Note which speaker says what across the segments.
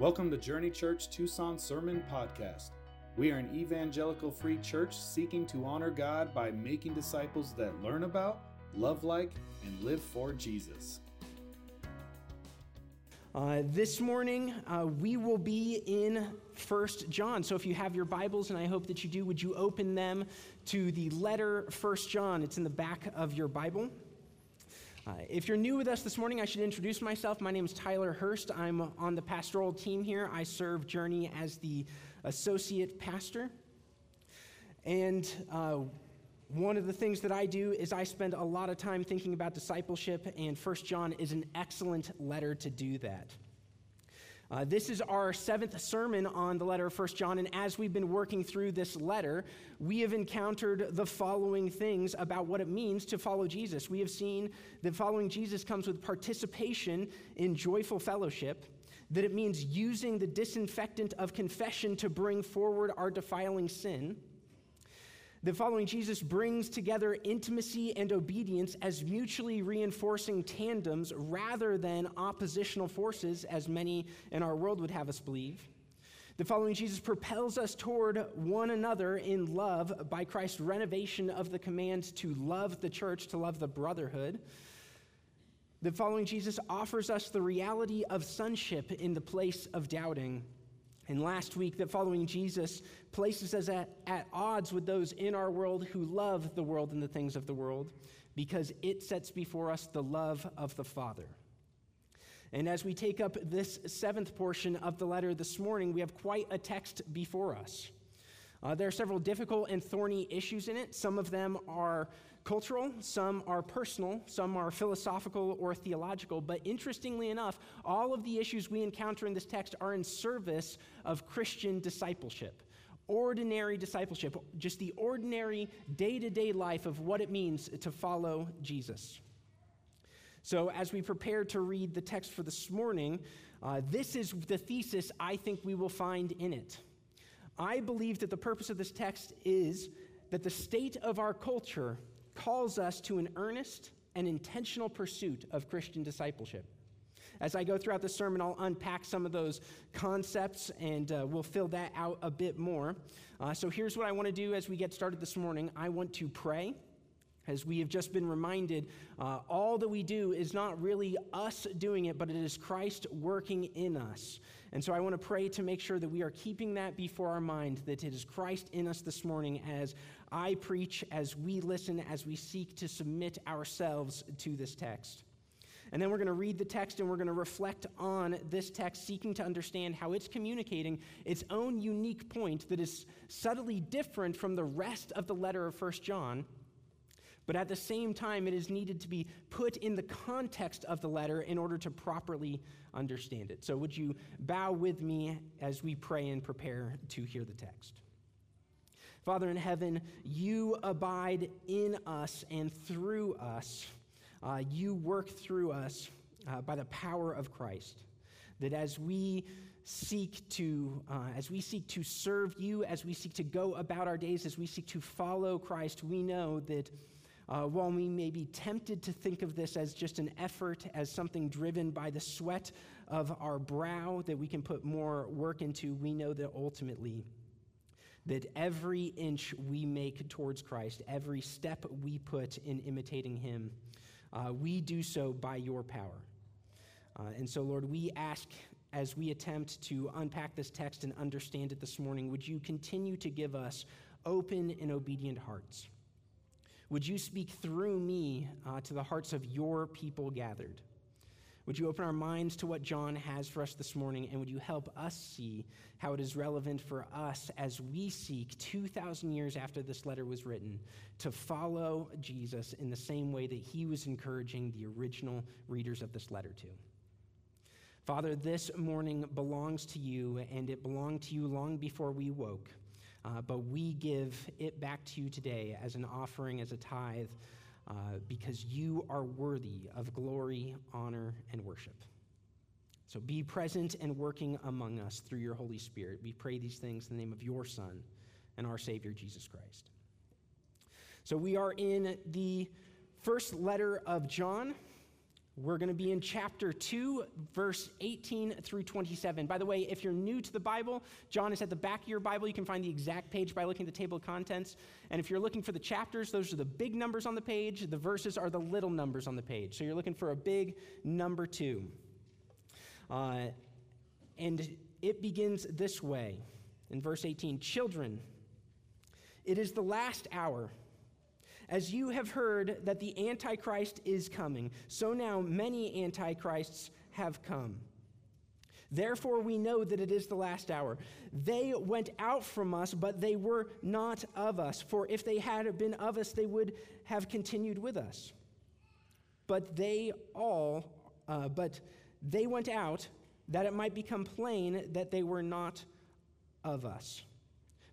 Speaker 1: Welcome to Journey Church Tucson Sermon Podcast. We are an evangelical free church seeking to honor God by making disciples that learn about, love like, and live for Jesus.
Speaker 2: Uh, this morning, uh, we will be in First John. So if you have your Bibles, and I hope that you do, would you open them to the letter First John? It's in the back of your Bible. Uh, if you're new with us this morning, I should introduce myself. My name is Tyler Hurst. I'm on the pastoral team here. I serve Journey as the associate pastor. And uh, one of the things that I do is I spend a lot of time thinking about discipleship, and First John is an excellent letter to do that. Uh, this is our seventh sermon on the letter of First John, and as we've been working through this letter, we have encountered the following things about what it means to follow Jesus. We have seen that following Jesus comes with participation in joyful fellowship, that it means using the disinfectant of confession to bring forward our defiling sin that following Jesus brings together intimacy and obedience as mutually reinforcing tandems rather than oppositional forces, as many in our world would have us believe. The following Jesus propels us toward one another in love by Christ's renovation of the command to love the church, to love the brotherhood. The following Jesus offers us the reality of sonship in the place of doubting. And last week, that following Jesus places us at, at odds with those in our world who love the world and the things of the world because it sets before us the love of the Father. And as we take up this seventh portion of the letter this morning, we have quite a text before us. Uh, there are several difficult and thorny issues in it. Some of them are cultural, some are personal, some are philosophical or theological. But interestingly enough, all of the issues we encounter in this text are in service of Christian discipleship. Ordinary discipleship, just the ordinary day to day life of what it means to follow Jesus. So, as we prepare to read the text for this morning, uh, this is the thesis I think we will find in it. I believe that the purpose of this text is that the state of our culture calls us to an earnest and intentional pursuit of Christian discipleship. As I go throughout the sermon, I'll unpack some of those concepts and uh, we'll fill that out a bit more. Uh, so here's what I want to do as we get started this morning I want to pray. As we have just been reminded, uh, all that we do is not really us doing it, but it is Christ working in us. And so I want to pray to make sure that we are keeping that before our mind, that it is Christ in us this morning as I preach, as we listen, as we seek to submit ourselves to this text. And then we're going to read the text and we're going to reflect on this text, seeking to understand how it's communicating its own unique point that is subtly different from the rest of the letter of 1 John but at the same time, it is needed to be put in the context of the letter in order to properly understand it. So, would you bow with me as we pray and prepare to hear the text? Father in heaven, you abide in us and through us. Uh, you work through us uh, by the power of Christ. That as we seek to uh, as we seek to serve you, as we seek to go about our days, as we seek to follow Christ, we know that uh, while we may be tempted to think of this as just an effort, as something driven by the sweat of our brow that we can put more work into, we know that ultimately, that every inch we make towards Christ, every step we put in imitating Him, uh, we do so by your power. Uh, and so, Lord, we ask as we attempt to unpack this text and understand it this morning, would you continue to give us open and obedient hearts? Would you speak through me uh, to the hearts of your people gathered? Would you open our minds to what John has for us this morning, and would you help us see how it is relevant for us as we seek 2,000 years after this letter was written to follow Jesus in the same way that he was encouraging the original readers of this letter to? Father, this morning belongs to you, and it belonged to you long before we woke. Uh, but we give it back to you today as an offering, as a tithe, uh, because you are worthy of glory, honor, and worship. So be present and working among us through your Holy Spirit. We pray these things in the name of your Son and our Savior, Jesus Christ. So we are in the first letter of John. We're going to be in chapter 2, verse 18 through 27. By the way, if you're new to the Bible, John is at the back of your Bible. You can find the exact page by looking at the table of contents. And if you're looking for the chapters, those are the big numbers on the page. The verses are the little numbers on the page. So you're looking for a big number 2. Uh, and it begins this way in verse 18 Children, it is the last hour. As you have heard that the Antichrist is coming, so now many Antichrists have come. Therefore, we know that it is the last hour. They went out from us, but they were not of us. For if they had been of us, they would have continued with us. But they all, uh, but they went out that it might become plain that they were not of us.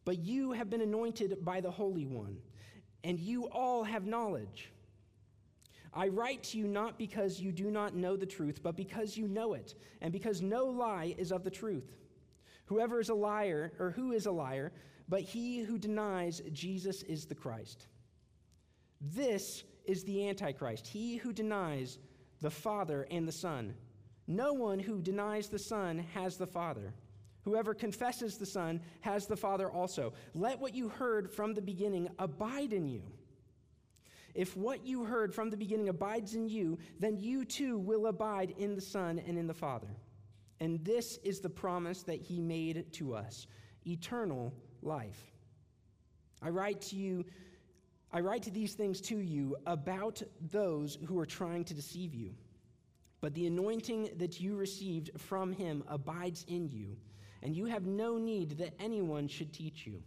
Speaker 2: But you have been anointed by the Holy One and you all have knowledge. I write to you not because you do not know the truth, but because you know it, and because no lie is of the truth. Whoever is a liar, or who is a liar, but he who denies Jesus is the Christ. This is the Antichrist, he who denies the Father and the Son. No one who denies the Son has the Father. Whoever confesses the Son has the Father also. Let what you heard from the beginning abide in you. If what you heard from the beginning abides in you, then you too will abide in the Son and in the Father. And this is the promise that he made to us eternal life. I write to you. I write to these things to you about those who are trying to deceive you. But the anointing that you received from him abides in you and you have no need that anyone should teach you.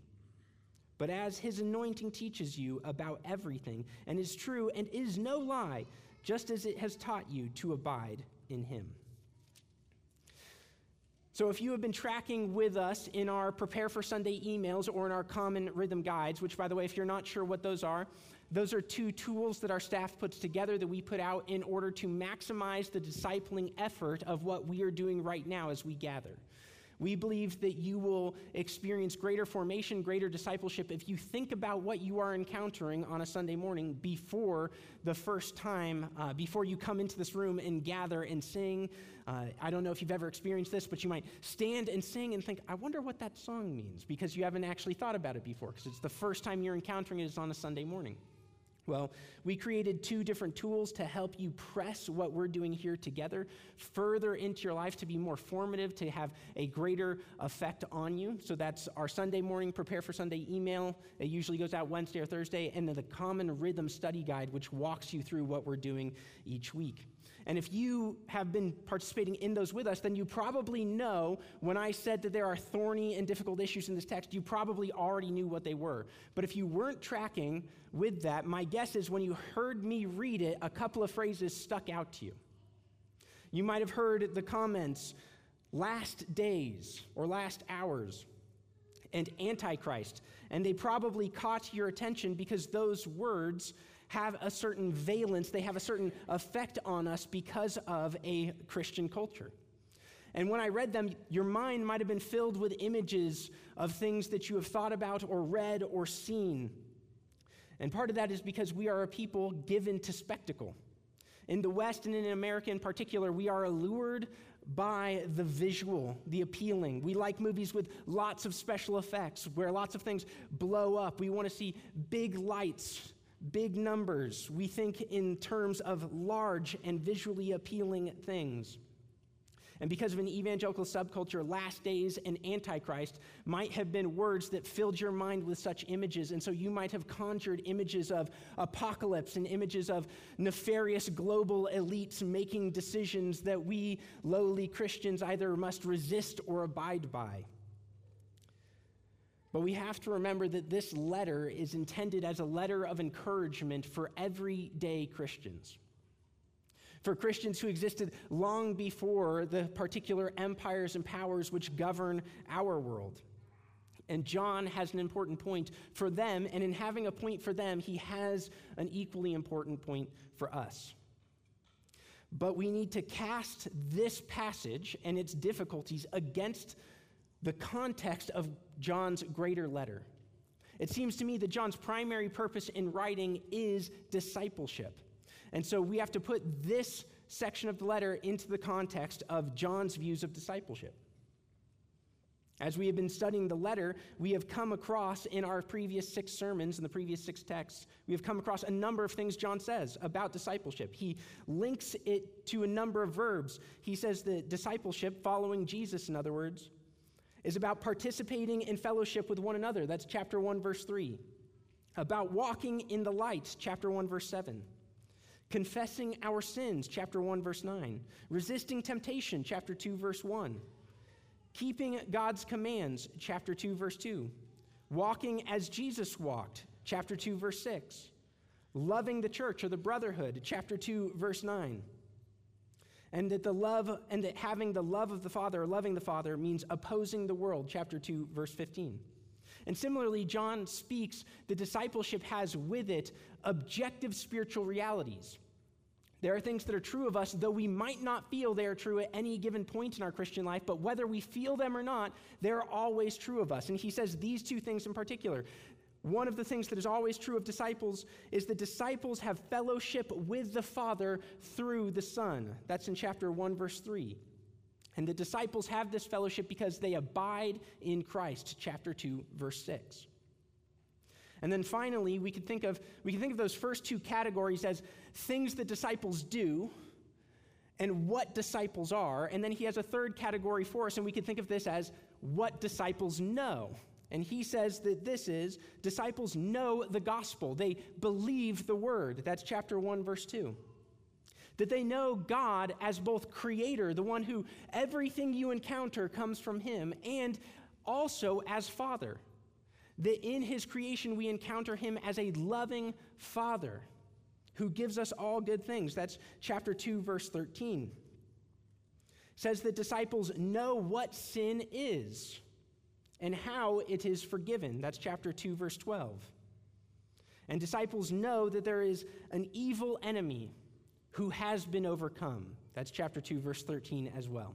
Speaker 2: But as his anointing teaches you about everything, and is true and is no lie, just as it has taught you to abide in him. So, if you have been tracking with us in our Prepare for Sunday emails or in our Common Rhythm guides, which, by the way, if you're not sure what those are, those are two tools that our staff puts together that we put out in order to maximize the discipling effort of what we are doing right now as we gather. We believe that you will experience greater formation, greater discipleship if you think about what you are encountering on a Sunday morning before the first time, uh, before you come into this room and gather and sing. Uh, I don't know if you've ever experienced this, but you might stand and sing and think, I wonder what that song means, because you haven't actually thought about it before, because it's the first time you're encountering it is on a Sunday morning. Well, we created two different tools to help you press what we're doing here together further into your life to be more formative, to have a greater effect on you. So that's our Sunday morning Prepare for Sunday email. It usually goes out Wednesday or Thursday, and then the Common Rhythm Study Guide, which walks you through what we're doing each week. And if you have been participating in those with us, then you probably know when I said that there are thorny and difficult issues in this text, you probably already knew what they were. But if you weren't tracking with that, my guess is when you heard me read it, a couple of phrases stuck out to you. You might have heard the comments, last days or last hours, and Antichrist. And they probably caught your attention because those words have a certain valence, they have a certain effect on us because of a Christian culture. And when I read them, your mind might have been filled with images of things that you have thought about or read or seen. And part of that is because we are a people given to spectacle. In the West and in America in particular, we are allured by the visual, the appealing. We like movies with lots of special effects where lots of things blow up. We want to see big lights big numbers. We think in terms of large and visually appealing things. And because of an evangelical subculture, last days and antichrist might have been words that filled your mind with such images. And so you might have conjured images of apocalypse and images of nefarious global elites making decisions that we lowly Christians either must resist or abide by. But we have to remember that this letter is intended as a letter of encouragement for everyday Christians. For Christians who existed long before the particular empires and powers which govern our world. And John has an important point for them, and in having a point for them, he has an equally important point for us. But we need to cast this passage and its difficulties against the context of John's greater letter. It seems to me that John's primary purpose in writing is discipleship. And so we have to put this section of the letter into the context of John's views of discipleship. As we have been studying the letter, we have come across in our previous six sermons, in the previous six texts, we have come across a number of things John says about discipleship. He links it to a number of verbs. He says that discipleship, following Jesus, in other words, is about participating in fellowship with one another. That's chapter 1, verse 3. About walking in the light, chapter 1, verse 7. Confessing our sins, chapter 1, verse 9. Resisting temptation, chapter 2, verse 1 Keeping God's commands, chapter 2, verse 2. Walking as Jesus walked, chapter 2, verse 6. Loving the church or the brotherhood, chapter 2, verse 9. And that the love and that having the love of the Father or loving the Father means opposing the world, chapter 2, verse 15. And similarly, John speaks the discipleship has with it objective spiritual realities. There are things that are true of us, though we might not feel they are true at any given point in our Christian life, but whether we feel them or not, they're always true of us. And he says these two things in particular. One of the things that is always true of disciples is that disciples have fellowship with the Father through the Son. That's in chapter 1, verse 3. And the disciples have this fellowship because they abide in Christ, chapter 2, verse 6. And then finally, we can think of, we can think of those first two categories as things that disciples do and what disciples are. And then he has a third category for us, and we can think of this as what disciples know. And he says that this is disciples know the gospel, they believe the word. That's chapter 1, verse 2. That they know God as both creator, the one who everything you encounter comes from him, and also as father that in his creation we encounter him as a loving father who gives us all good things. That's chapter 2, verse 13. says that disciples know what sin is and how it is forgiven. That's chapter 2, verse 12. And disciples know that there is an evil enemy who has been overcome. That's chapter 2, verse 13 as well.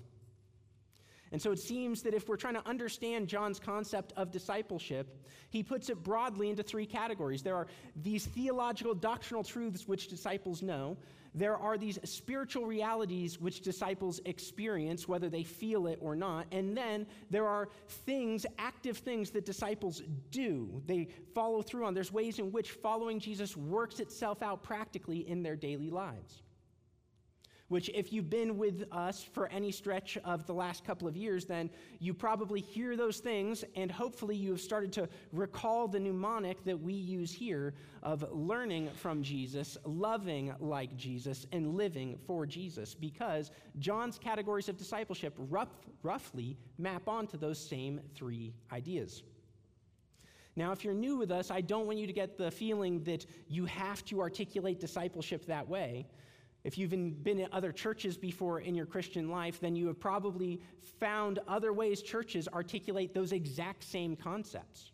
Speaker 2: And so it seems that if we're trying to understand John's concept of discipleship, he puts it broadly into three categories. There are these theological doctrinal truths which disciples know, there are these spiritual realities which disciples experience, whether they feel it or not, and then there are things, active things that disciples do. They follow through on. There's ways in which following Jesus works itself out practically in their daily lives which, if you've been with us for any stretch of the last couple of years, then you probably hear those things, and hopefully you have started to recall the mnemonic that we use here of learning from Jesus, loving like Jesus, and living for Jesus, because John's categories of discipleship rough, roughly map onto those same three ideas. Now, if you're new with us, I don't want you to get the feeling that you have to articulate discipleship that way. If you've been in other churches before in your Christian life, then you have probably found other ways churches articulate those exact same concepts.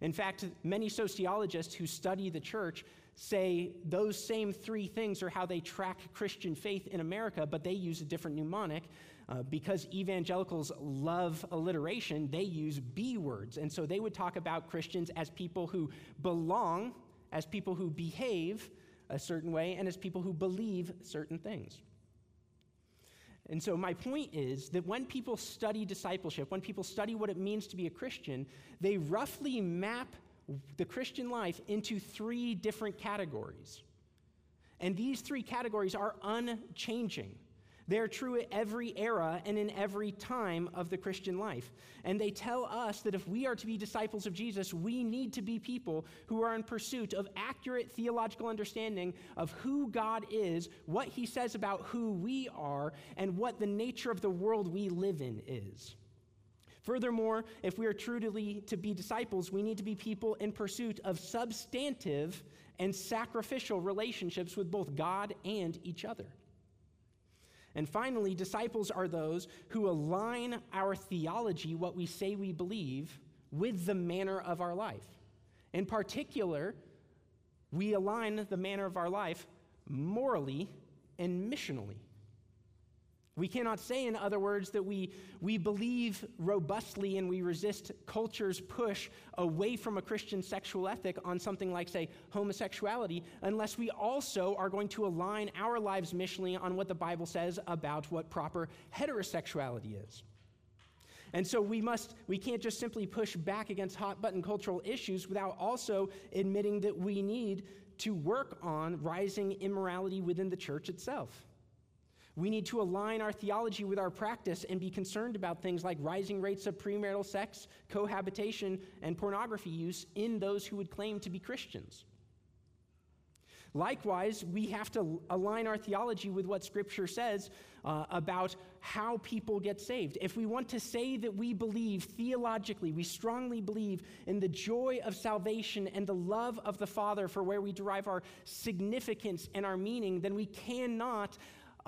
Speaker 2: In fact, many sociologists who study the church say those same three things are how they track Christian faith in America, but they use a different mnemonic. Uh, because evangelicals love alliteration, they use B words. And so they would talk about Christians as people who belong, as people who behave, a certain way and as people who believe certain things. And so, my point is that when people study discipleship, when people study what it means to be a Christian, they roughly map the Christian life into three different categories. And these three categories are unchanging. They're true at every era and in every time of the Christian life. And they tell us that if we are to be disciples of Jesus, we need to be people who are in pursuit of accurate theological understanding of who God is, what he says about who we are, and what the nature of the world we live in is. Furthermore, if we are truly to be disciples, we need to be people in pursuit of substantive and sacrificial relationships with both God and each other. And finally, disciples are those who align our theology, what we say we believe, with the manner of our life. In particular, we align the manner of our life morally and missionally. We cannot say, in other words, that we, we believe robustly and we resist culture's push away from a Christian sexual ethic on something like, say, homosexuality, unless we also are going to align our lives missionally on what the Bible says about what proper heterosexuality is. And so we must, we can't just simply push back against hot button cultural issues without also admitting that we need to work on rising immorality within the church itself. We need to align our theology with our practice and be concerned about things like rising rates of premarital sex, cohabitation, and pornography use in those who would claim to be Christians. Likewise, we have to align our theology with what Scripture says uh, about how people get saved. If we want to say that we believe theologically, we strongly believe in the joy of salvation and the love of the Father for where we derive our significance and our meaning, then we cannot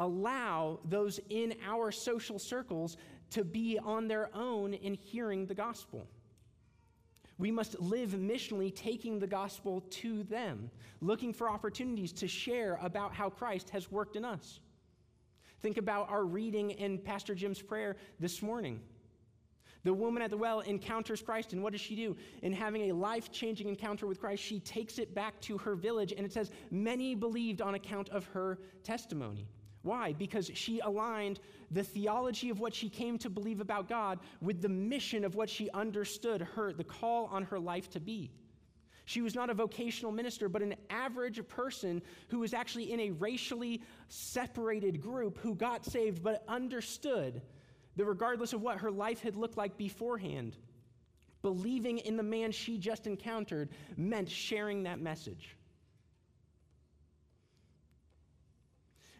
Speaker 2: allow those in our social circles to be on their own in hearing the gospel. We must live missionally, taking the gospel to them, looking for opportunities to share about how Christ has worked in us. Think about our reading in Pastor Jim's prayer this morning. The woman at the well encounters Christ, and what does she do? In having a life changing encounter with Christ, she takes it back to her village, and it says, Many believed on account of her testimony. Why? Because she aligned the theology of what she came to believe about God with the mission of what she understood her, the call on her life to be. She was not a vocational minister, but an average person who was actually in a racially separated group who got saved but understood that regardless of what her life had looked like beforehand, believing in the man she just encountered meant sharing that message.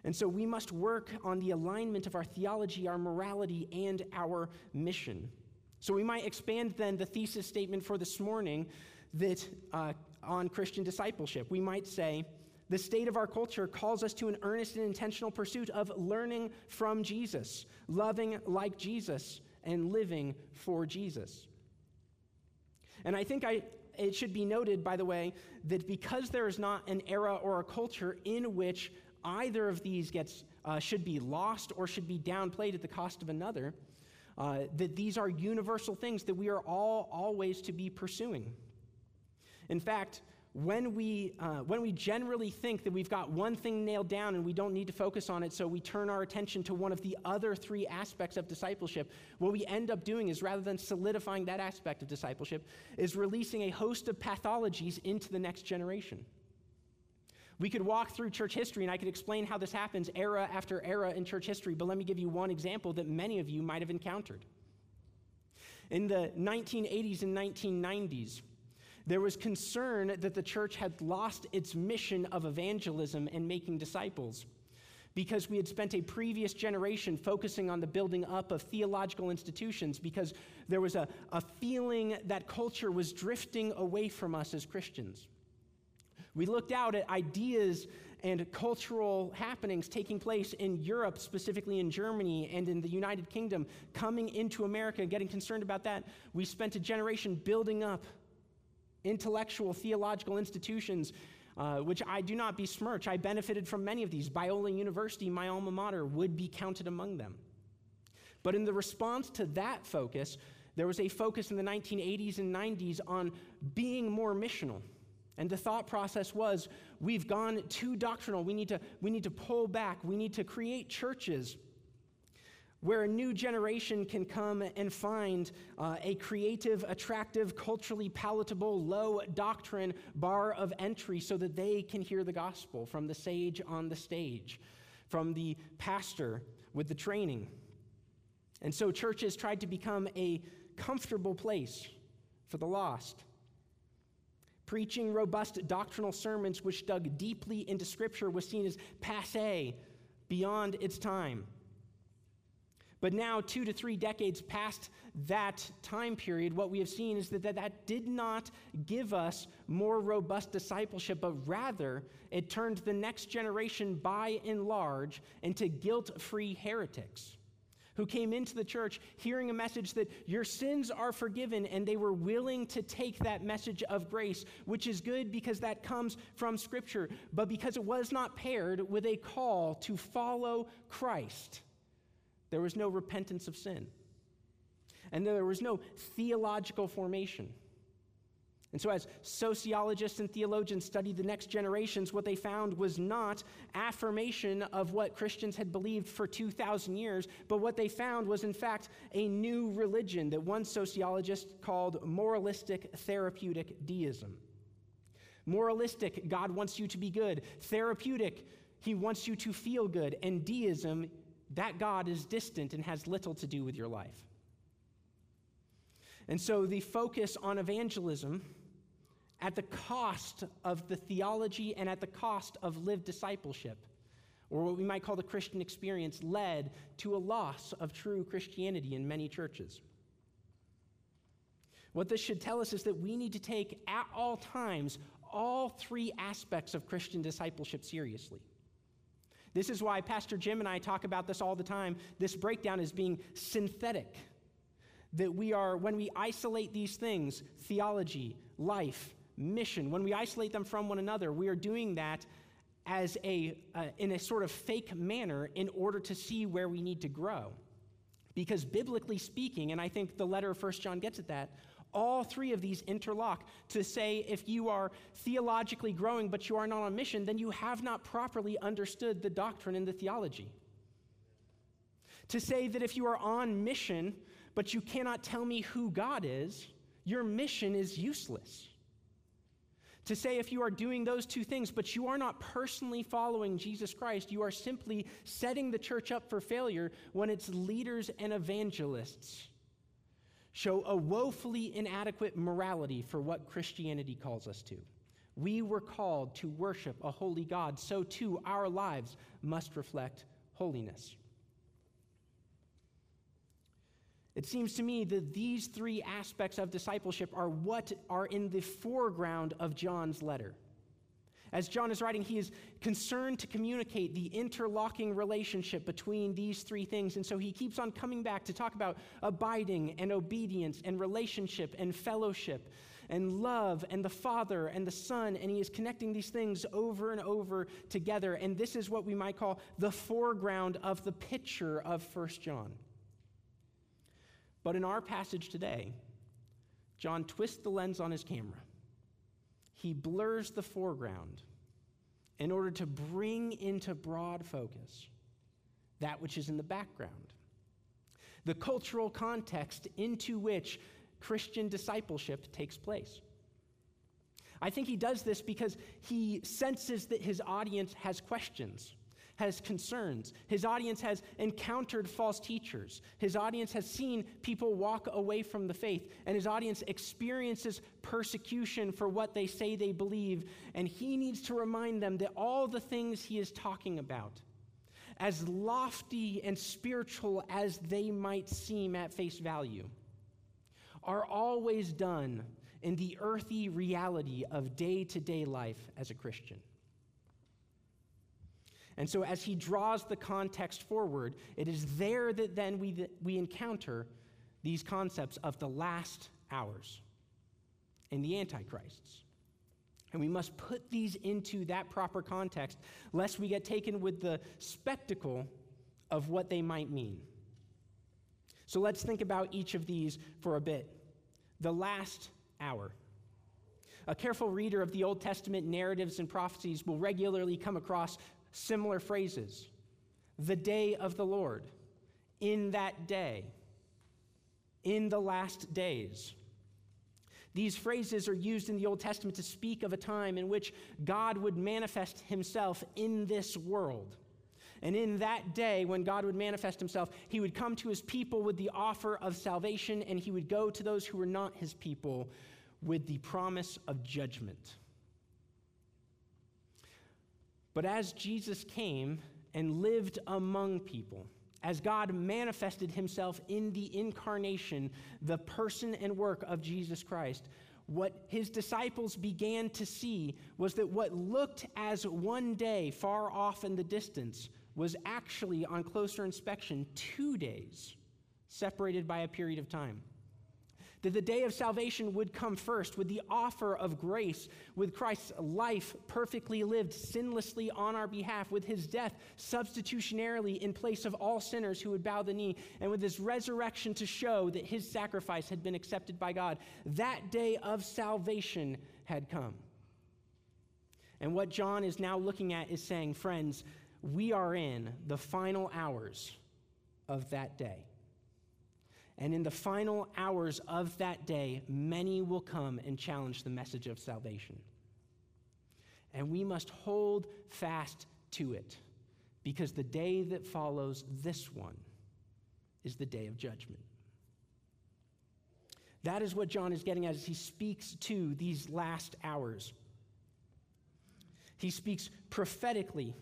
Speaker 2: And so we must work on the alignment of our theology, our morality, and our mission. So we might expand then the thesis statement for this morning that uh, on Christian discipleship. We might say, the state of our culture calls us to an earnest and intentional pursuit of learning from Jesus, loving like Jesus, and living for Jesus. And I think I, it should be noted, by the way, that because there is not an era or a culture in which either of these gets, uh, should be lost or should be downplayed at the cost of another. Uh, that these are universal things that we are all always to be pursuing. In fact, when we, uh, when we generally think that we've got one thing nailed down and we don't need to focus on it, so we turn our attention to one of the other three aspects of discipleship, what we end up doing is rather than solidifying that aspect of discipleship, is releasing a host of pathologies into the next generation. We could walk through church history and I could explain how this happens era after era in church history, but let me give you one example that many of you might have encountered. In the 1980s and 1990s, there was concern that the church had lost its mission of evangelism and making disciples because we had spent a previous generation focusing on the building up of theological institutions because there was a, a feeling that culture was drifting away from us as Christians. We looked out at ideas and cultural happenings taking place in Europe, specifically in Germany and in the United Kingdom, coming into America, and getting concerned about that. We spent a generation building up intellectual, theological institutions, uh, which I do not besmirch. I benefited from many of these. Biola University, my alma mater, would be counted among them. But in the response to that focus, there was a focus in the 1980s and 90s on being more missional and the thought process was we've gone too doctrinal. We need to, we need to pull back. We need to create churches where a new generation can come and find uh, a creative, attractive, culturally palatable, low doctrine bar of entry so that they can hear the gospel from the sage on the stage, from the pastor with the training. And so churches tried to become a comfortable place for the lost Preaching robust doctrinal sermons which dug deeply into Scripture was seen as passe, beyond its time. But now, two to three decades past that time period, what we have seen is that that, did not give us more robust discipleship, but rather it turned the next generation by and large into guilt free heretics who came into the church hearing a message that your sins are forgiven, and they were willing to take that message of grace, which is good because that comes from Scripture, but because it was not paired with a call to follow Christ. There was no repentance of sin. And there was no theological formation. And so, as sociologists and theologians studied the next generations, what they found was not affirmation of what Christians had believed for 2,000 years, but what they found was, in fact, a new religion that one sociologist called moralistic therapeutic deism. Moralistic, God wants you to be good. Therapeutic, He wants you to feel good. And deism, that God is distant and has little to do with your life. And so the focus on evangelism at the cost of the theology and at the cost of lived discipleship, or what we might call the Christian experience, led to a loss of true Christianity in many churches. What this should tell us is that we need to take at all times all three aspects of Christian discipleship seriously. This is why Pastor Jim and I talk about this all the time. This breakdown is being synthetic. That we are, when we isolate these things, theology, life, mission, when we isolate them from one another, we are doing that as a, uh, in a sort of fake manner in order to see where we need to grow. Because biblically speaking, and I think the letter of First John gets at that, all three of these interlock to say if you are theologically growing but you are not on mission, then you have not properly understood the doctrine and the theology. To say that if you are on mission but you cannot tell me who God is, your mission is useless. To say if you are doing those two things, but you are not personally following Jesus Christ, you are simply setting the church up for failure when its leaders and evangelists show a woefully inadequate morality for what Christianity calls us to. We were called to worship a holy God, so too our lives must reflect holiness. It seems to me that these three aspects of discipleship are what are in the foreground of John's letter. As John is writing, he is concerned to communicate the interlocking relationship between these three things. And so he keeps on coming back to talk about abiding and obedience and relationship and fellowship and love and the Father and the Son. And he is connecting these things over and over together. And this is what we might call the foreground of the picture of First John. But in our passage today, John twists the lens on his camera he blurs the foreground in order to bring into broad focus that which is in the background. The cultural context into which Christian discipleship takes place. I think he does this because he senses that his audience has questions has concerns. His audience has encountered false teachers. His audience has seen people walk away from the faith. And his audience experiences persecution for what they say they believe. And he needs to remind them that all the things he is talking about, as lofty and spiritual as they might seem at face value, are always done in the earthy reality of day to day life as a Christian. And so, as he draws the context forward, it is there that then we, we encounter these concepts of the last hours and the antichrists. And we must put these into that proper context, lest we get taken with the spectacle of what they might mean. So let's think about each of these for a bit. The last hour. A careful reader of the Old Testament narratives and prophecies will regularly come across similar phrases the day of the Lord, in that day, in the last days. These phrases are used in the Old Testament to speak of a time in which God would manifest himself in this world. And in that day, when God would manifest himself, he would come to his people with the offer of salvation, and he would go to those who were not his people with the promise of judgment. But as Jesus came and lived among people, as God manifested himself in the incarnation, the person and work of Jesus Christ, what his disciples began to see was that what looked as one day far off in the distance was actually, on closer inspection, two days separated by a period of time. That the day of salvation would come first with the offer of grace, with Christ's life perfectly lived sinlessly on our behalf, with his death substitutionarily in place of all sinners who would bow the knee, and with his resurrection to show that his sacrifice had been accepted by God. That day of salvation had come. And what John is now looking at is saying, friends, we are in the final hours of that day. And in the final hours of that day, many will come and challenge the message of salvation. And we must hold fast to it because the day that follows this one is the day of judgment. That is what John is getting at as he speaks to these last hours. He speaks prophetically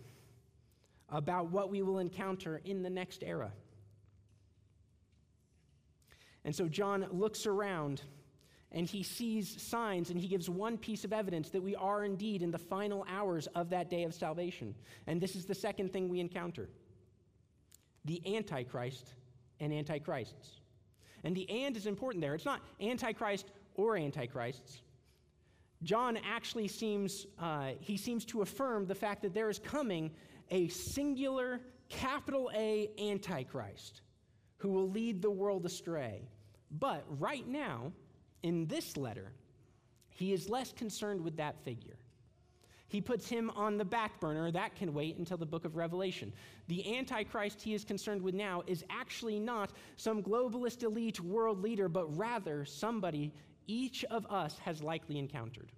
Speaker 2: about what we will encounter in the next era. And so John looks around and he sees signs and he gives one piece of evidence that we are indeed in the final hours of that day of salvation. And this is the second thing we encounter the Antichrist and Antichrists. And the and is important there. It's not Antichrist or Antichrists. John actually seems, uh, he seems to affirm the fact that there is coming a singular, capital A Antichrist who will lead the world astray. But right now, in this letter, he is less concerned with that figure. He puts him on the back burner. That can wait until the book of Revelation. The Antichrist he is concerned with now is actually not some globalist elite world leader, but rather somebody each of us has likely encountered.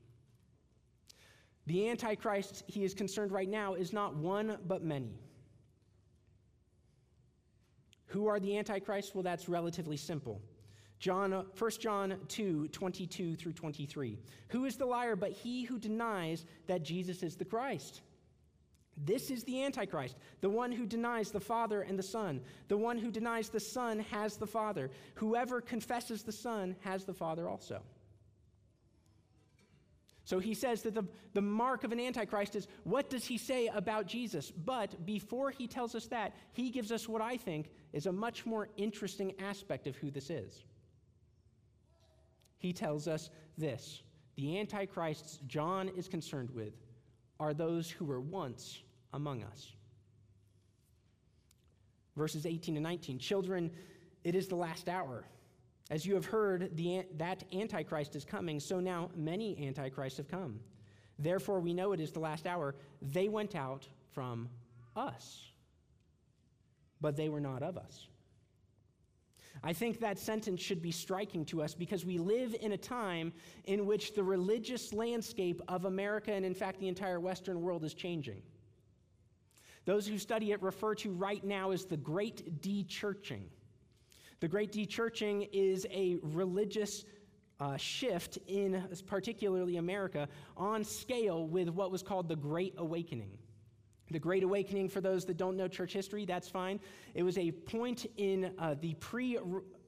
Speaker 2: The Antichrist he is concerned right now is not one, but many. Who are the Antichrist? Well, that's relatively simple. John, 1 uh, John 2, 22 through 23. Who is the liar but he who denies that Jesus is the Christ? This is the Antichrist, the one who denies the Father and the Son. The one who denies the Son has the Father. Whoever confesses the Son has the Father also. So he says that the, the mark of an antichrist is what does he say about Jesus? But before he tells us that, he gives us what I think is a much more interesting aspect of who this is. He tells us this the antichrists John is concerned with are those who were once among us. Verses 18 and 19 Children, it is the last hour. As you have heard, the, that Antichrist is coming, so now many Antichrists have come. Therefore, we know it is the last hour. They went out from us, but they were not of us. I think that sentence should be striking to us because we live in a time in which the religious landscape of America and, in fact, the entire Western world is changing. Those who study it refer to right now as the Great De-Churching. The Great Dechurching is a religious uh, shift in particularly America on scale with what was called the Great Awakening. The Great Awakening, for those that don't know church history, that's fine. It was a point in uh, the pre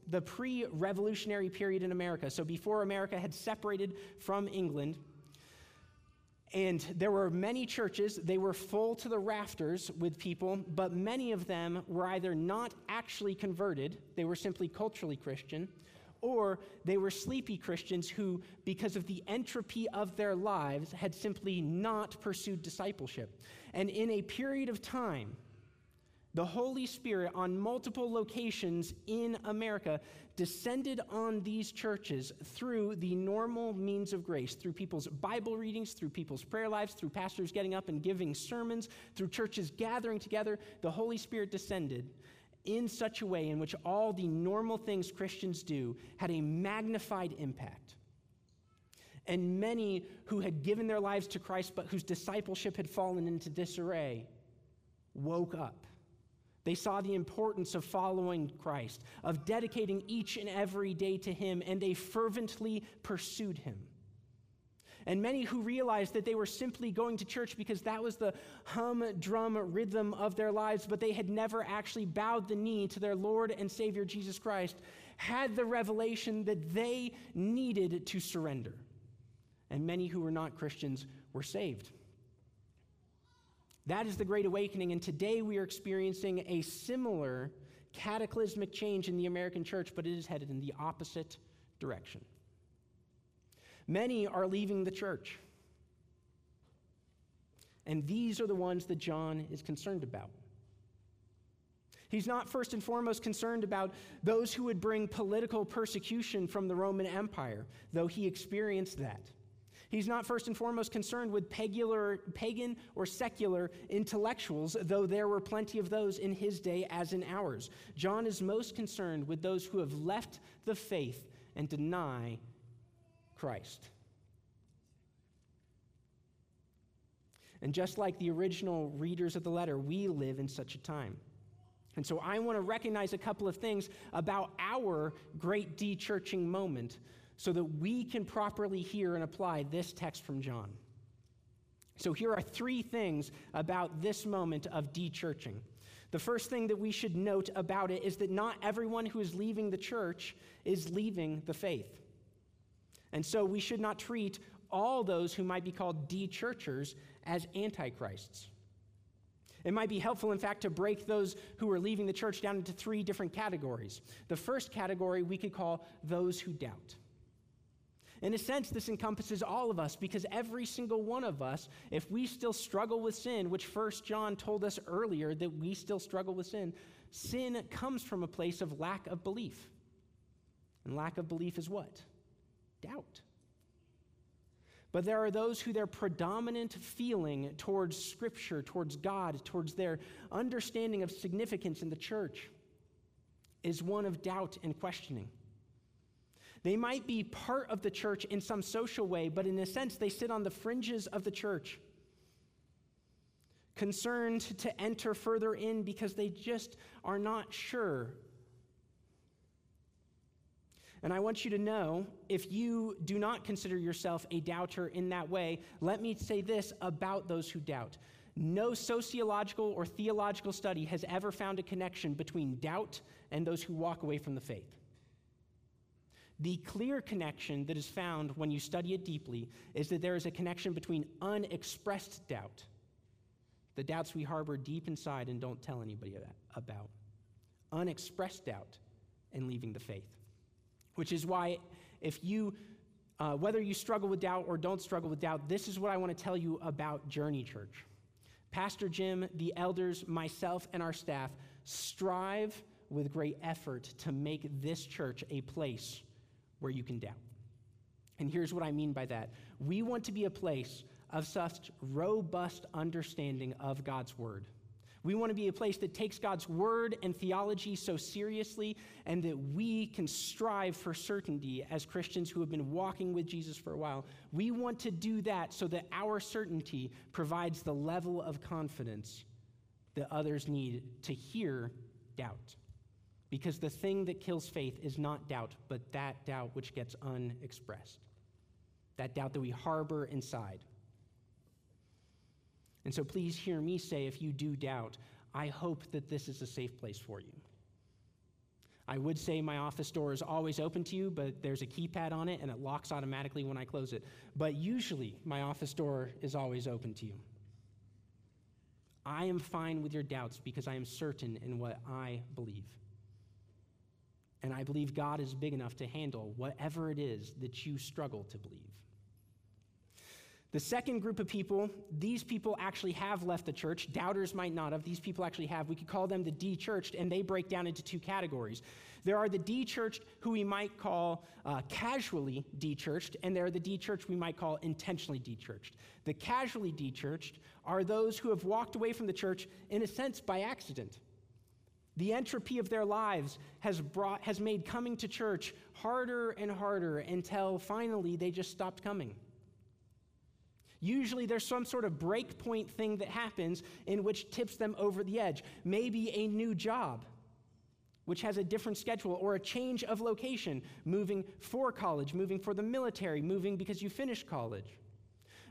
Speaker 2: the pre revolutionary period in America. So before America had separated from England, and there were many churches, they were full to the rafters with people, but many of them were either not actually converted, they were simply culturally Christian, or they were sleepy Christians who, because of the entropy of their lives, had simply not pursued discipleship. And in a period of time, the Holy Spirit on multiple locations in America descended on these churches through the normal means of grace, through people's Bible readings, through people's prayer lives, through pastors getting up and giving sermons, through churches gathering together. The Holy Spirit descended in such a way in which all the normal things Christians do had a magnified impact. And many who had given their lives to Christ but whose discipleship had fallen into disarray woke up they saw the importance of following Christ, of dedicating each and every day to Him, and they fervently pursued Him. And many who realized that they were simply going to church because that was the humdrum rhythm of their lives, but they had never actually bowed the knee to their Lord and Savior Jesus Christ, had the revelation that they needed to surrender. And many who were not Christians were saved. That is the Great Awakening, and today we are experiencing a similar cataclysmic change in the American church, but it is headed in the opposite direction. Many are leaving the church. And these are the ones that John is concerned about. He's not first and foremost concerned about those who would bring political persecution from the Roman Empire, though he experienced that. He's not first and foremost concerned with pagular, pagan or secular intellectuals, though there were plenty of those in his day as in ours. John is most concerned with those who have left the faith and deny Christ. And just like the original readers of the letter, we live in such a time. And so I want to recognize a couple of things about our great de-churching moment so that we can properly hear and apply this text from John. So here are three things about this moment of de-churching. The first thing that we should note about it is that not everyone who is leaving the church is leaving the faith. And so we should not treat all those who might be called de-churchers as antichrists. It might be helpful, in fact, to break those who are leaving the church down into three different categories. The first category we could call those who doubt. In a sense, this encompasses all of us because every single one of us, if we still struggle with sin, which First John told us earlier that we still struggle with sin, sin comes from a place of lack of belief. And lack of belief is what? Doubt. But there are those who their predominant feeling towards Scripture, towards God, towards their understanding of significance in the church is one of doubt and questioning. They might be part of the church in some social way, but in a sense, they sit on the fringes of the church, concerned to enter further in because they just are not sure and I want you to know if you do not consider yourself a doubter in that way, let me say this about those who doubt. No sociological or theological study has ever found a connection between doubt and those who walk away from the faith. The clear connection that is found when you study it deeply is that there is a connection between unexpressed doubt, the doubts we harbor deep inside and don't tell anybody about, unexpressed doubt, and leaving the faith. Which is why, if you, uh, whether you struggle with doubt or don't struggle with doubt, this is what I want to tell you about Journey Church. Pastor Jim, the elders, myself, and our staff strive with great effort to make this church a place where you can doubt. And here's what I mean by that we want to be a place of such robust understanding of God's word we want to be a place that takes God's word and theology so seriously and that we can strive for certainty as Christians who have been walking with Jesus for a while. We want to do that so that our certainty provides the level of confidence that others need to hear doubt. Because the thing that kills faith is not doubt, but that doubt which gets unexpressed, that doubt that we harbor inside. And so please hear me say if you do doubt, I hope that this is a safe place for you. I would say my office door is always open to you, but there's a keypad on it and it locks automatically when I close it. But usually, my office door is always open to you. I am fine with your doubts because I am certain in what I believe. And I believe God is big enough to handle whatever it is that you struggle to believe. The second group of people, these people actually have left the church. Doubters might not have. These people actually have. We could call them the de churched, and they break down into two categories. There are the de churched who we might call uh, casually de churched, and there are the de churched we might call intentionally de churched. The casually de churched are those who have walked away from the church, in a sense, by accident. The entropy of their lives has, brought, has made coming to church harder and harder until finally they just stopped coming. Usually there's some sort of breakpoint thing that happens in which tips them over the edge. Maybe a new job, which has a different schedule, or a change of location, moving for college, moving for the military, moving because you finished college,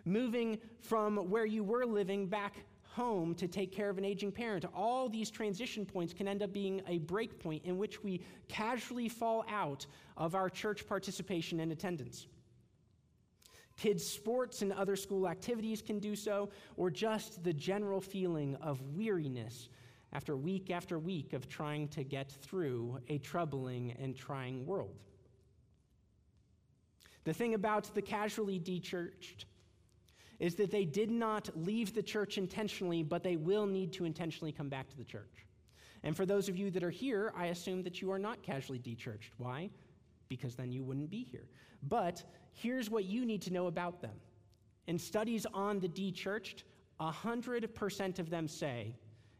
Speaker 2: moving from where you were living back home to take care of an aging parent. All these transition points can end up being a break point in which we casually fall out of our church participation and attendance. Kids' sports and other school activities can do so, or just the general feeling of weariness after week after week of trying to get through a troubling and trying world. The thing about the casually dechurched is that they did not leave the church intentionally, but they will need to intentionally come back to the church. And for those of you that are here, I assume that you are not casually dechurched. Why? Because then you wouldn't be here. But here's what you need to know about them. In studies on the dechurched, 100% of them say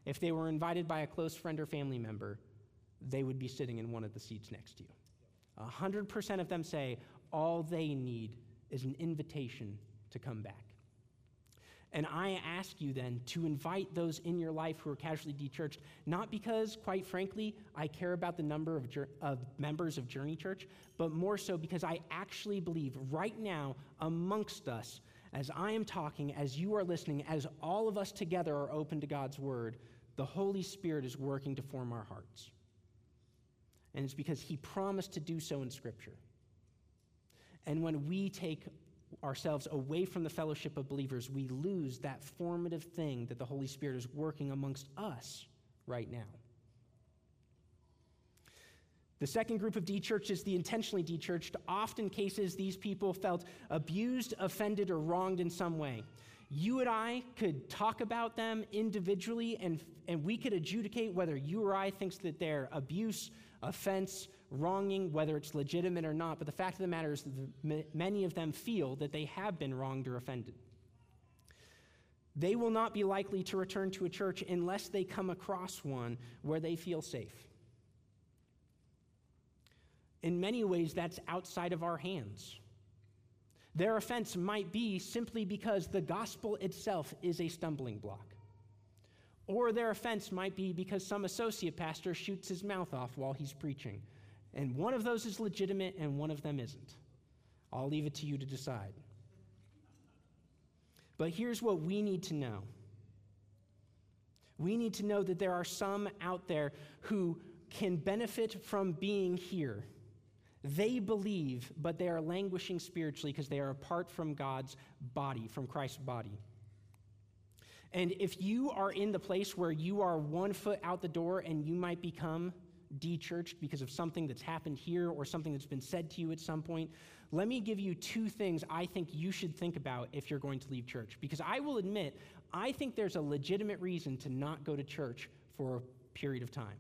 Speaker 2: if they were invited by a close friend or family member, they would be sitting in one of the seats next to you. 100% of them say all they need is an invitation to come back. And I ask you then to invite those in your life who are casually dechurched, not because, quite frankly, I care about the number of, of, members of Journey Church, but more so because I actually believe right now amongst us, as I am talking, as you are listening, as all of us together are open to God's word, the Holy Spirit is working to form our hearts. And it's because He promised to do so in Scripture. And when we take ourselves away from the fellowship of believers, we lose that formative thing that the Holy Spirit is working amongst us right now. The second group of dechurched the intentionally dechurched. Often cases, these people felt abused, offended, or wronged in some way. You and I could talk about them individually, and, and we could adjudicate whether you or I thinks that they're abuse, offense, wronging, whether it's legitimate or not, but the fact of the matter is that many of them feel that they have been wronged or offended. They will not be likely to return to a church unless they come across one where they feel safe. In many ways, that's outside of our hands. Their offense might be simply because the gospel itself is a stumbling block. Or their offense might be because some associate pastor shoots his mouth off while he's preaching. And one of those is legitimate and one of them isn't. I'll leave it to you to decide. But here's what we need to know we need to know that there are some out there who can benefit from being here. They believe, but they are languishing spiritually because they are apart from God's body, from Christ's body. And if you are in the place where you are one foot out the door and you might become dechurched because of something that's happened here or something that's been said to you at some point, let me give you two things I think you should think about if you're going to leave church. Because I will admit, I think there's a legitimate reason to not go to church for a period of time.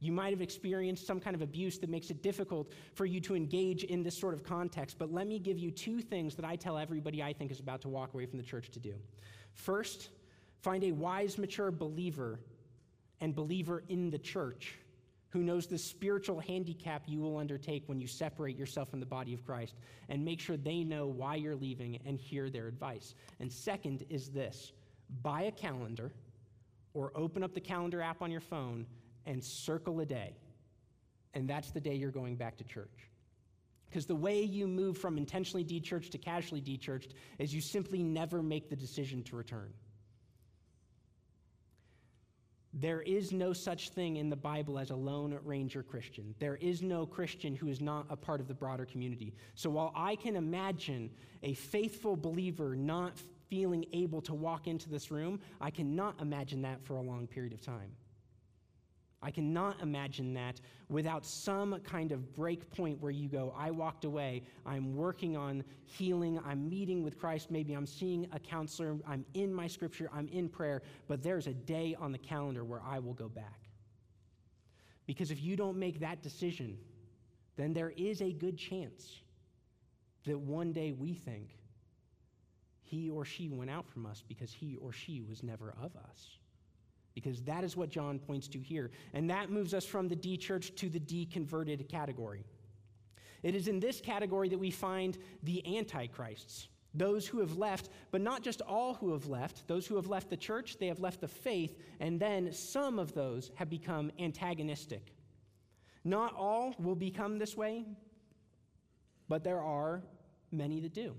Speaker 2: You might have experienced some kind of abuse that makes it difficult for you to engage in this sort of context, but let me give you two things that I tell everybody I think is about to walk away from the church to do. First, Find a wise, mature believer and believer in the church who knows the spiritual handicap you will undertake when you separate yourself from the body of Christ, and make sure they know why you're leaving and hear their advice. And second is this buy a calendar or open up the calendar app on your phone and circle a day. And that's the day you're going back to church. Because the way you move from intentionally dechurched to casually dechurched is you simply never make the decision to return. There is no such thing in the Bible as a lone ranger Christian. There is no Christian who is not a part of the broader community. So while I can imagine a faithful believer not feeling able to walk into this room, I cannot imagine that for a long period of time. I cannot imagine that without some kind of break point where you go, I walked away, I'm working on healing, I'm meeting with Christ, maybe I'm seeing a counselor, I'm in my scripture, I'm in prayer, but there's a day on the calendar where I will go back. Because if you don't make that decision, then there is a good chance that one day we think he or she went out from us because he or she was never of us because that is what John points to here. And that moves us from the de church to the deconverted category. It is in this category that we find the antichrists, those who have left, but not just all who have left. Those who have left the church, they have left the faith, and then some of those have become antagonistic. Not all will become this way, but there are many that do.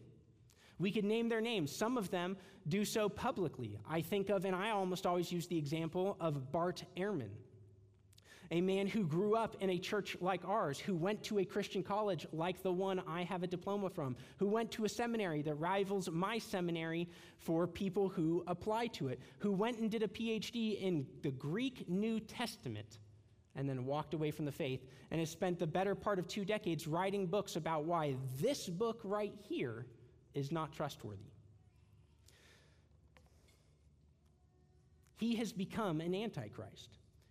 Speaker 2: We could name their names. Some of them do so publicly. I think of, and I almost always use the example of Bart Ehrman, a man who grew up in a church like ours, who went to a Christian college like the one I have a diploma from, who went to a seminary that rivals my seminary for people who apply to it, who went and did a PhD in the Greek New Testament and then walked away from the faith and has spent the better part of two decades writing books about why this book right here is not trustworthy. He has become an antichrist.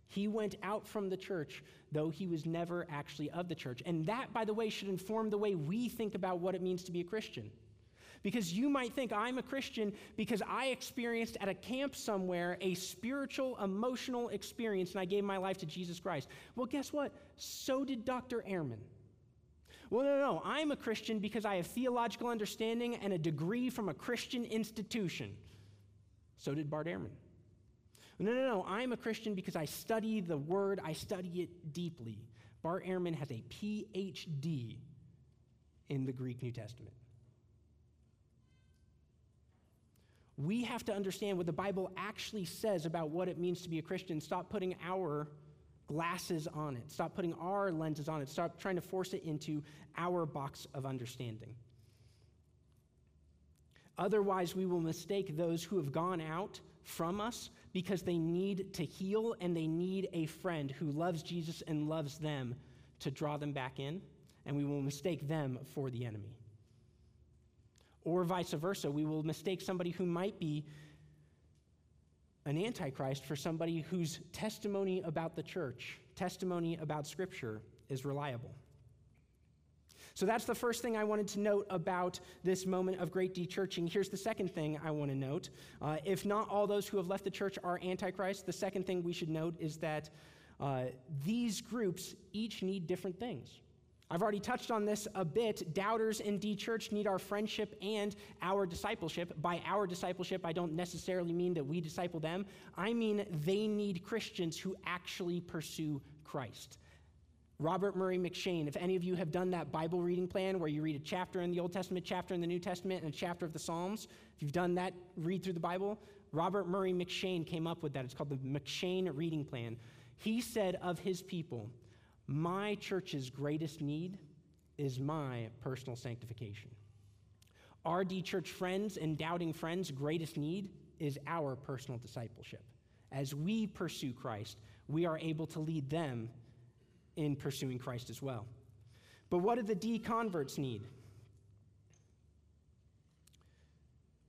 Speaker 2: He went out from the church, though he was never actually of the church. And that, by the way, should inform the way we think about what it means to be a Christian. Because you might think I'm a Christian because I experienced at a camp somewhere a spiritual, emotional experience and I gave my life to Jesus Christ. Well, guess what? So did Dr. Ehrman. Well, no, no, I'm a Christian because I have theological understanding and a degree from a Christian institution. So did Bart Ehrman. No, no, no, I'm a Christian because I study the Word, I study it deeply. Bart Ehrman has a PhD in the Greek New Testament. We have to understand what the Bible actually says about what it means to be a Christian. Stop putting our glasses on it. Stop putting our lenses on it. Stop trying to force it into our box of understanding. Otherwise, we will mistake those who have gone out from us because they need to heal and they need a friend who loves Jesus and loves them to draw them back in, and we will mistake them for the enemy. Or vice versa, we will mistake somebody who might be an antichrist for somebody whose testimony about the church, testimony about Scripture, is reliable. So that's the first thing I wanted to note about this moment of great dechurching. Here's the second thing I want to note. Uh, if not all those who have left the church are antichrist, the second thing we should note is that uh, these groups each need different things. I've already touched on this a bit. Doubters in dechurched need our friendship and our discipleship. By our discipleship, I don't necessarily mean that we disciple them, I mean they need Christians who actually pursue Christ. Robert Murray M'Cheyne, if any of you have done that Bible reading plan where you read a chapter in the Old Testament, chapter in the New Testament, and a chapter of the Psalms, if you've done that read through the Bible, Robert Murray M'Cheyne came up with that. It's called the M'Cheyne reading plan. He said of his people, my church's greatest need is my personal sanctification. RD church friends and doubting friends' greatest need is our personal discipleship. As we pursue Christ, we are able to lead them in pursuing Christ as well. But what do the deconverts need?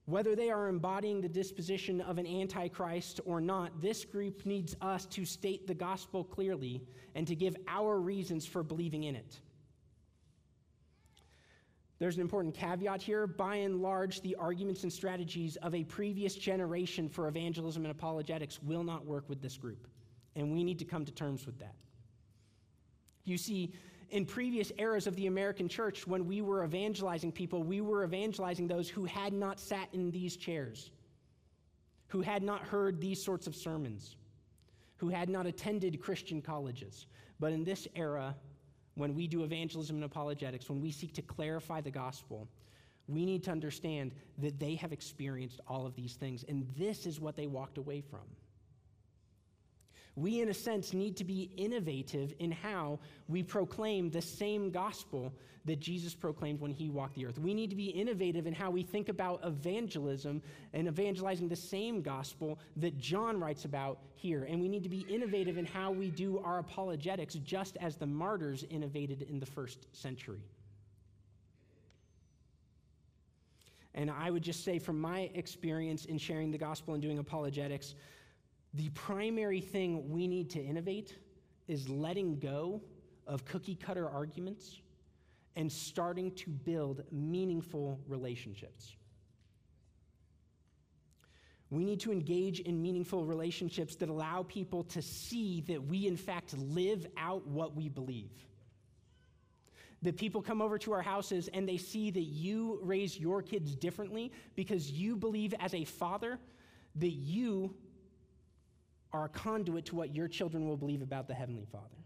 Speaker 2: Whether they are embodying the disposition of an antichrist or not, this group needs us to state the gospel clearly and to give our reasons for believing in it. There's an important caveat here. By and large, the arguments and strategies of a previous generation for evangelism and apologetics will not work with this group, and we need to come to terms with that. You see, in previous eras of the American church, when we were evangelizing people, we were evangelizing those who had not sat in these chairs, who had not heard these sorts of sermons, who had not attended Christian colleges. But in this era, when we do evangelism and apologetics, when we seek to clarify the gospel, we need to understand that they have experienced all of these things, and this is what they walked away from we, in a sense, need to be innovative in how we proclaim the same gospel that Jesus proclaimed when he walked the earth. We need to be innovative in how we think about evangelism and evangelizing the same gospel that John writes about here. And we need to be innovative in how we do our apologetics, just as the martyrs innovated in the first century. And I would just say, from my experience in sharing the gospel and doing apologetics, the primary thing we need to innovate is letting go of cookie cutter arguments and starting to build meaningful relationships. We need to engage in meaningful relationships that allow people to see that we, in fact, live out what we believe. That people come over to our houses and they see that you raise your kids differently because you believe as a father that you are a conduit to what your children will believe about the Heavenly Father.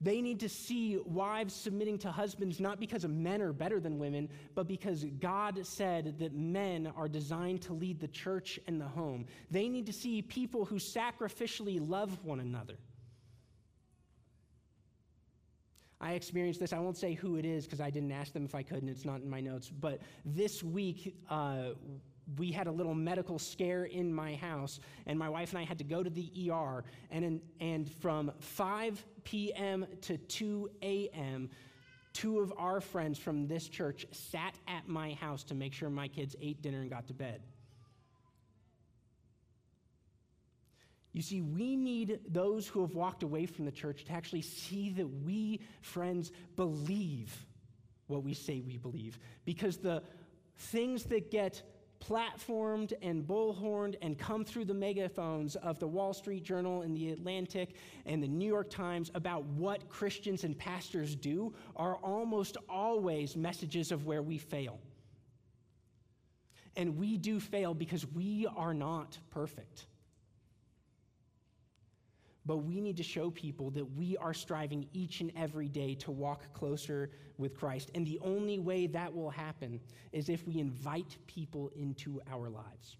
Speaker 2: They need to see wives submitting to husbands not because men are better than women, but because God said that men are designed to lead the church and the home. They need to see people who sacrificially love one another. I experienced this. I won't say who it is because I didn't ask them if I could, and it's not in my notes. But this week, uh, we had a little medical scare in my house, and my wife and I had to go to the ER. And, in, and from 5 p.m. to 2 a.m., two of our friends from this church sat at my house to make sure my kids ate dinner and got to bed. You see, we need those who have walked away from the church to actually see that we, friends, believe what we say we believe. Because the things that get platformed and bullhorned and come through the megaphones of the Wall Street Journal and the Atlantic and the New York Times about what Christians and pastors do are almost always messages of where we fail. And we do fail because we are not perfect. But we need to show people that we are striving each and every day to walk closer with Christ. And the only way that will happen is if we invite people into our lives.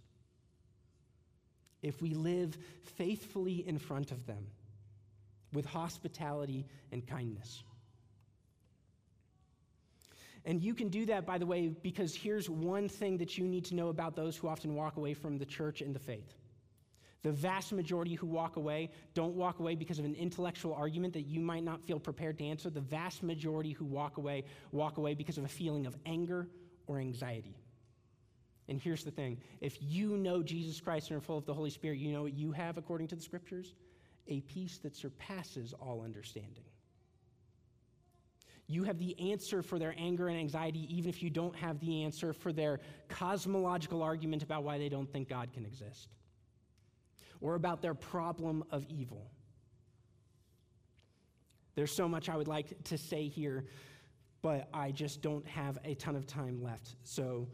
Speaker 2: If we live faithfully in front of them with hospitality and kindness. And you can do that, by the way, because here's one thing that you need to know about those who often walk away from the church and the faith the vast majority who walk away don't walk away because of an intellectual argument that you might not feel prepared to answer. The vast majority who walk away walk away because of a feeling of anger or anxiety. And here's the thing if you know Jesus Christ and are full of the Holy Spirit, you know what you have according to the scriptures? A peace that surpasses all understanding. You have the answer for their anger and anxiety, even if you don't have the answer for their cosmological argument about why they don't think God can exist or about their problem of evil. There's so much I would like to say here, but I just don't have a ton of time left. So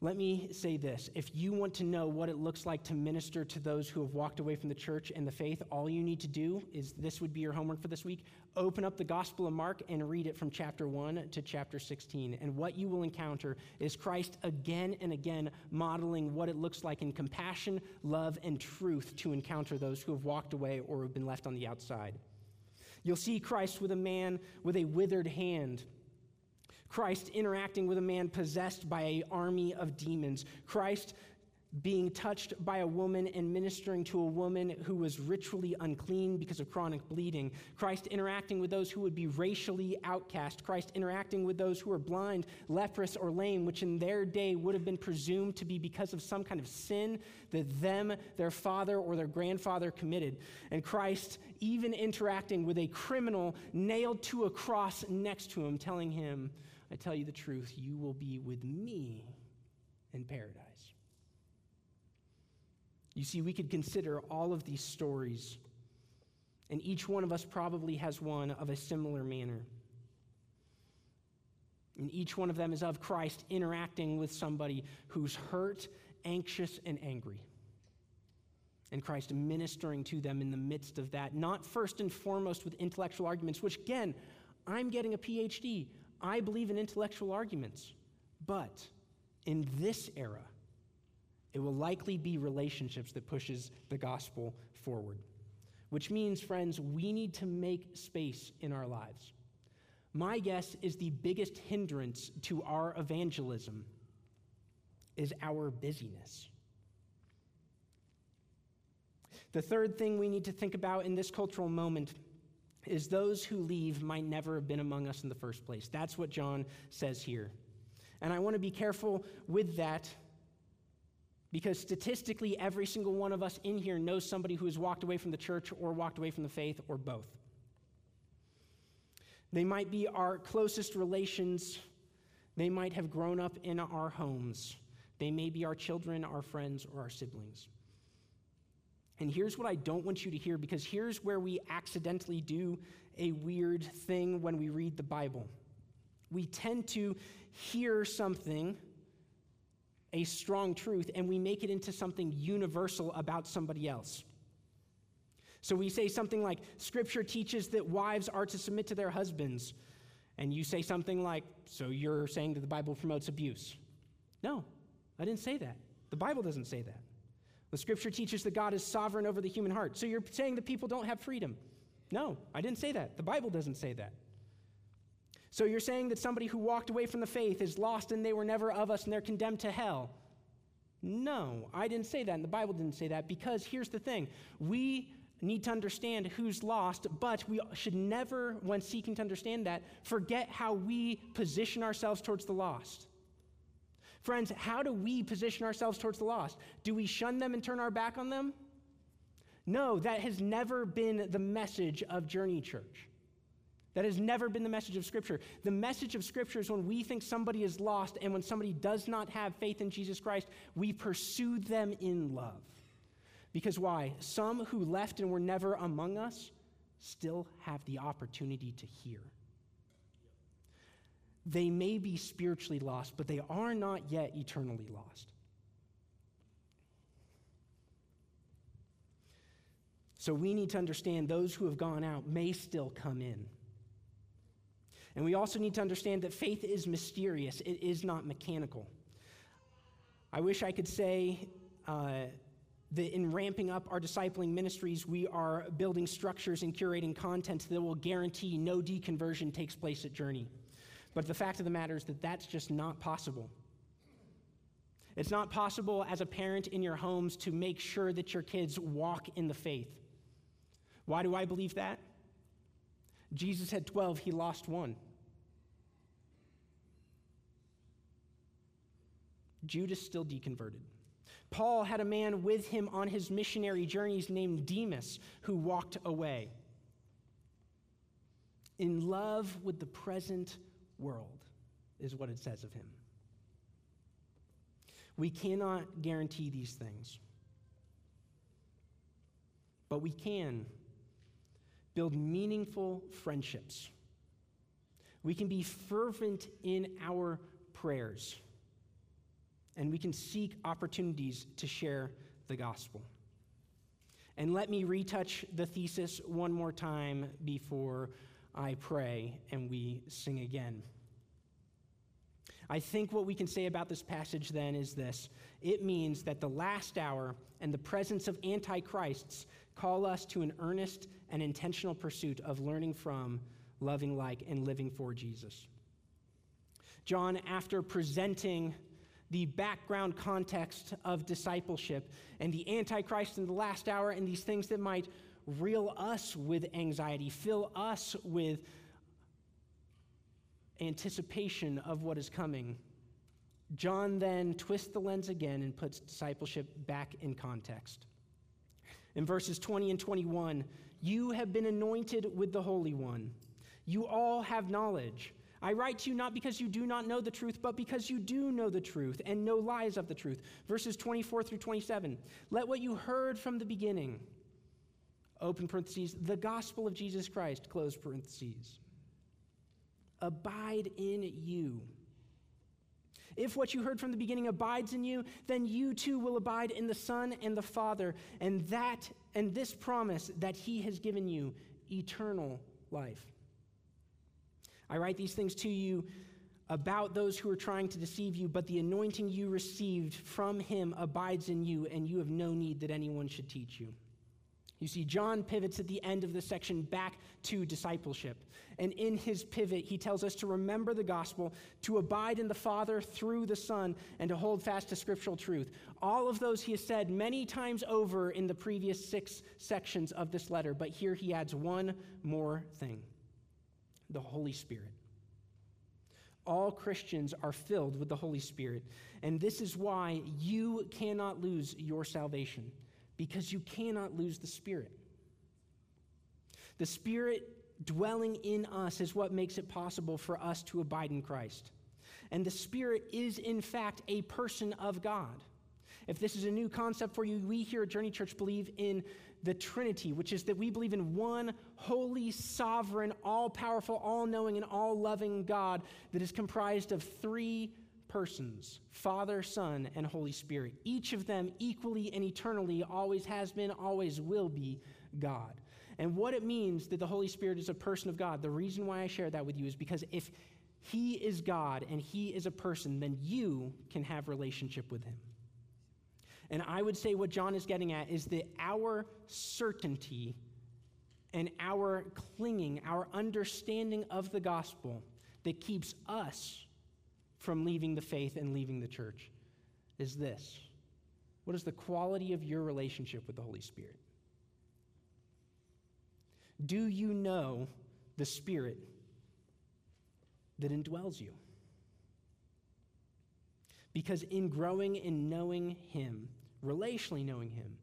Speaker 2: let me say this. If you want to know what it looks like to minister to those who have walked away from the church and the faith, all you need to do is this would be your homework for this week. Open up the Gospel of Mark and read it from chapter 1 to chapter 16. And what you will encounter is Christ again and again modeling what it looks like in compassion, love, and truth to encounter those who have walked away or have been left on the outside. You'll see Christ with a man with a withered hand Christ interacting with a man possessed by an army of demons. Christ being touched by a woman and ministering to a woman who was ritually unclean because of chronic bleeding. Christ interacting with those who would be racially outcast. Christ interacting with those who are blind, leprous, or lame, which in their day would have been presumed to be because of some kind of sin that them, their father, or their grandfather committed. And Christ even interacting with a criminal nailed to a cross next to him, telling him, I tell you the truth, you will be with me in paradise. You see, we could consider all of these stories, and each one of us probably has one of a similar manner. And each one of them is of Christ interacting with somebody who's hurt, anxious, and angry. And Christ ministering to them in the midst of that, not first and foremost with intellectual arguments, which again, I'm getting a PhD. I believe in intellectual arguments, but in this era, it will likely be relationships that pushes the gospel forward. Which means, friends, we need to make space in our lives. My guess is the biggest hindrance to our evangelism is our busyness. The third thing we need to think about in this cultural moment is those who leave might never have been among us in the first place. That's what John says here. And I want to be careful with that because statistically, every single one of us in here knows somebody who has walked away from the church or walked away from the faith or both. They might be our closest relations, they might have grown up in our homes, they may be our children, our friends, or our siblings. And here's what I don't want you to hear because here's where we accidentally do a weird thing when we read the Bible. We tend to hear something, a strong truth, and we make it into something universal about somebody else. So we say something like, Scripture teaches that wives are to submit to their husbands. And you say something like, So you're saying that the Bible promotes abuse? No, I didn't say that. The Bible doesn't say that. The scripture teaches that God is sovereign over the human heart. So you're saying that people don't have freedom. No, I didn't say that. The Bible doesn't say that. So you're saying that somebody who walked away from the faith is lost and they were never of us and they're condemned to hell. No, I didn't say that, and the Bible didn't say that, because here's the thing. We need to understand who's lost, but we should never, when seeking to understand that, forget how we position ourselves towards the lost. Friends, how do we position ourselves towards the lost? Do we shun them and turn our back on them? No, that has never been the message of Journey Church. That has never been the message of Scripture. The message of Scripture is when we think somebody is lost and when somebody does not have faith in Jesus Christ, we pursue them in love. Because why? Some who left and were never among us still have the opportunity to hear. They may be spiritually lost, but they are not yet eternally lost. So we need to understand those who have gone out may still come in. And we also need to understand that faith is mysterious, it is not mechanical. I wish I could say uh, that in ramping up our discipling ministries, we are building structures and curating content that will guarantee no deconversion takes place at Journey. But the fact of the matter is that that's just not possible. It's not possible as a parent in your homes to make sure that your kids walk in the faith. Why do I believe that? Jesus had 12, he lost one. Judas still deconverted. Paul had a man with him on his missionary journeys named Demas who walked away. In love with the present world, is what it says of him. We cannot guarantee these things, but we can build meaningful friendships. We can be fervent in our prayers. And we can seek opportunities to share the gospel. And let me retouch the thesis one more time before I pray and we sing again. I think what we can say about this passage then is this it means that the last hour and the presence of antichrists call us to an earnest and intentional pursuit of learning from, loving like, and living for Jesus. John, after presenting the background context of discipleship and the Antichrist in the last hour and these things that might reel us with anxiety, fill us with anticipation of what is coming. John then twists the lens again and puts discipleship back in context. In verses 20 and 21, you have been anointed with the Holy One. You all have knowledge. I write to you not because you do not know the truth, but because you do know the truth and know lies of the truth. Verses 24 through 27. Let what you heard from the beginning, open parentheses, the gospel of Jesus Christ, close parentheses, abide in you if what you heard from the beginning abides in you, then you too will abide in the Son and the Father, and that and this promise that he has given you eternal life. I write these things to you about those who are trying to deceive you, but the anointing you received from him abides in you, and you have no need that anyone should teach you. You see, John pivots at the end of the section back to discipleship. And in his pivot, he tells us to remember the gospel, to abide in the Father through the Son, and to hold fast to scriptural truth. All of those he has said many times over in the previous six sections of this letter, but here he adds one more thing the Holy Spirit. All Christians are filled with the Holy Spirit, and this is why you cannot lose your salvation because you cannot lose the Spirit. The Spirit dwelling in us is what makes it possible for us to abide in Christ. And the Spirit is, in fact, a person of God. If this is a new concept for you, we here at Journey Church believe in the Trinity, which is that we believe in one holy, sovereign, all powerful, all knowing, and all loving God that is comprised of three persons Father, Son, and Holy Spirit. Each of them equally and eternally always has been, always will be God. And what it means that the Holy Spirit is a person of God, the reason why I share that with you is because if He is God and He is a person, then you can have relationship with Him. And I would say what John is getting at is that our certainty and our clinging, our understanding of the gospel that keeps us from leaving the faith and leaving the church is this What is the quality of your relationship with the Holy Spirit? Do you know the Spirit that indwells you? Because in growing in knowing Him, relationally knowing Him,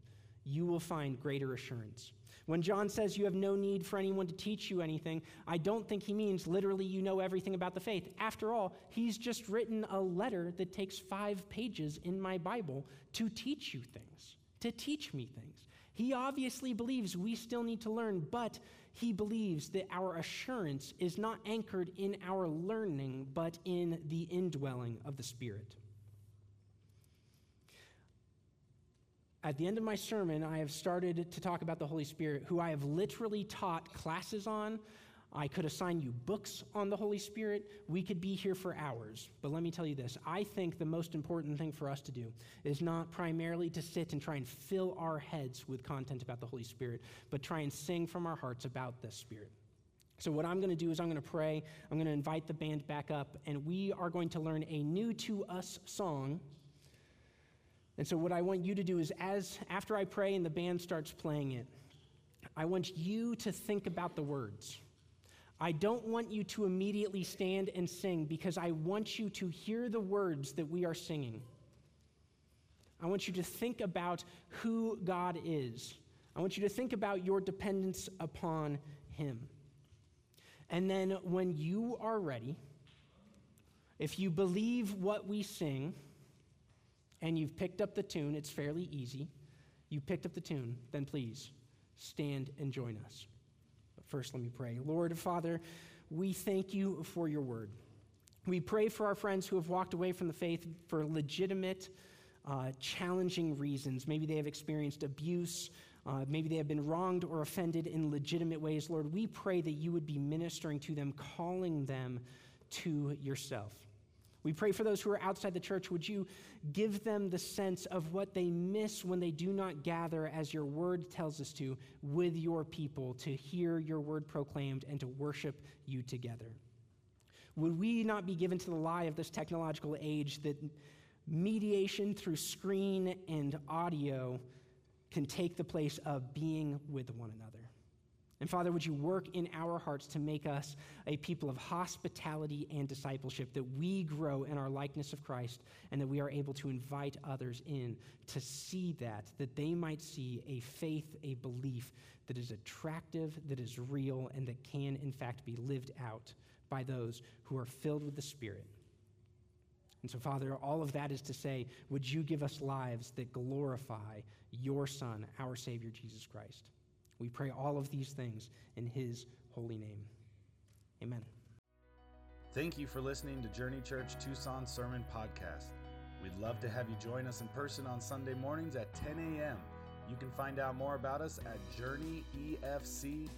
Speaker 2: you will find greater assurance. When John says you have no need for anyone to teach you anything, I don't think he means literally you know everything about the faith. After all, he's just written a letter that takes five pages in my Bible to teach you things, to teach me things. He obviously believes we still need to learn, but he believes that our assurance is not anchored in our learning, but in the indwelling of the Spirit. At the end of my sermon, I have started to talk about the Holy Spirit, who I have literally taught classes on. I could assign you books on the Holy Spirit. We could be here for hours. But let me tell you this I think the most important thing for us to do is not primarily to sit and try and fill our heads with content about the Holy Spirit, but try and sing from our hearts about the Spirit. So, what I'm going to do is I'm going to pray. I'm going to invite the band back up, and we are going to learn a new to us song and so what I want you to do is as after I pray and the band starts playing it, I want you to think about the words. I don't want you to immediately stand and sing because I want you to hear the words that we are singing. I want you to think about who God is. I want you to think about your dependence upon Him. And then when you are ready, if you believe what we sing, and you've picked up the tune, it's fairly easy. You picked up the tune, then please stand and join us. But first, let me pray. Lord, Father, we thank you for your word. We pray for our friends who have walked away from the faith for legitimate, uh, challenging reasons. Maybe they have experienced abuse. Uh, maybe they have been wronged or offended in legitimate ways. Lord, we pray that you would be ministering to them, calling them to yourself. We pray for those who are outside the church. Would you give them the sense of what they miss when they do not gather, as your word tells us to, with your people to hear your word proclaimed and to worship you together? Would we not be given to the lie of this technological age that mediation through screen and audio can take the place of being with one another? And Father, would you work in our hearts to make us a people of hospitality and discipleship, that we grow in our likeness of Christ, and that we are able to invite others in to see that, that they might see a faith, a belief that is attractive, that is real, and that can, in fact, be lived out by those who are filled with the Spirit. And so, Father, all of that is to say, would you give us lives that glorify your Son, our Savior, Jesus Christ? We pray all of these things in His holy name. Amen.
Speaker 1: Thank you for listening to Journey Church Tucson Sermon Podcast. We'd love to have you join us in person on Sunday mornings at 10 a.m. You can find out more about us at journeyefc.org.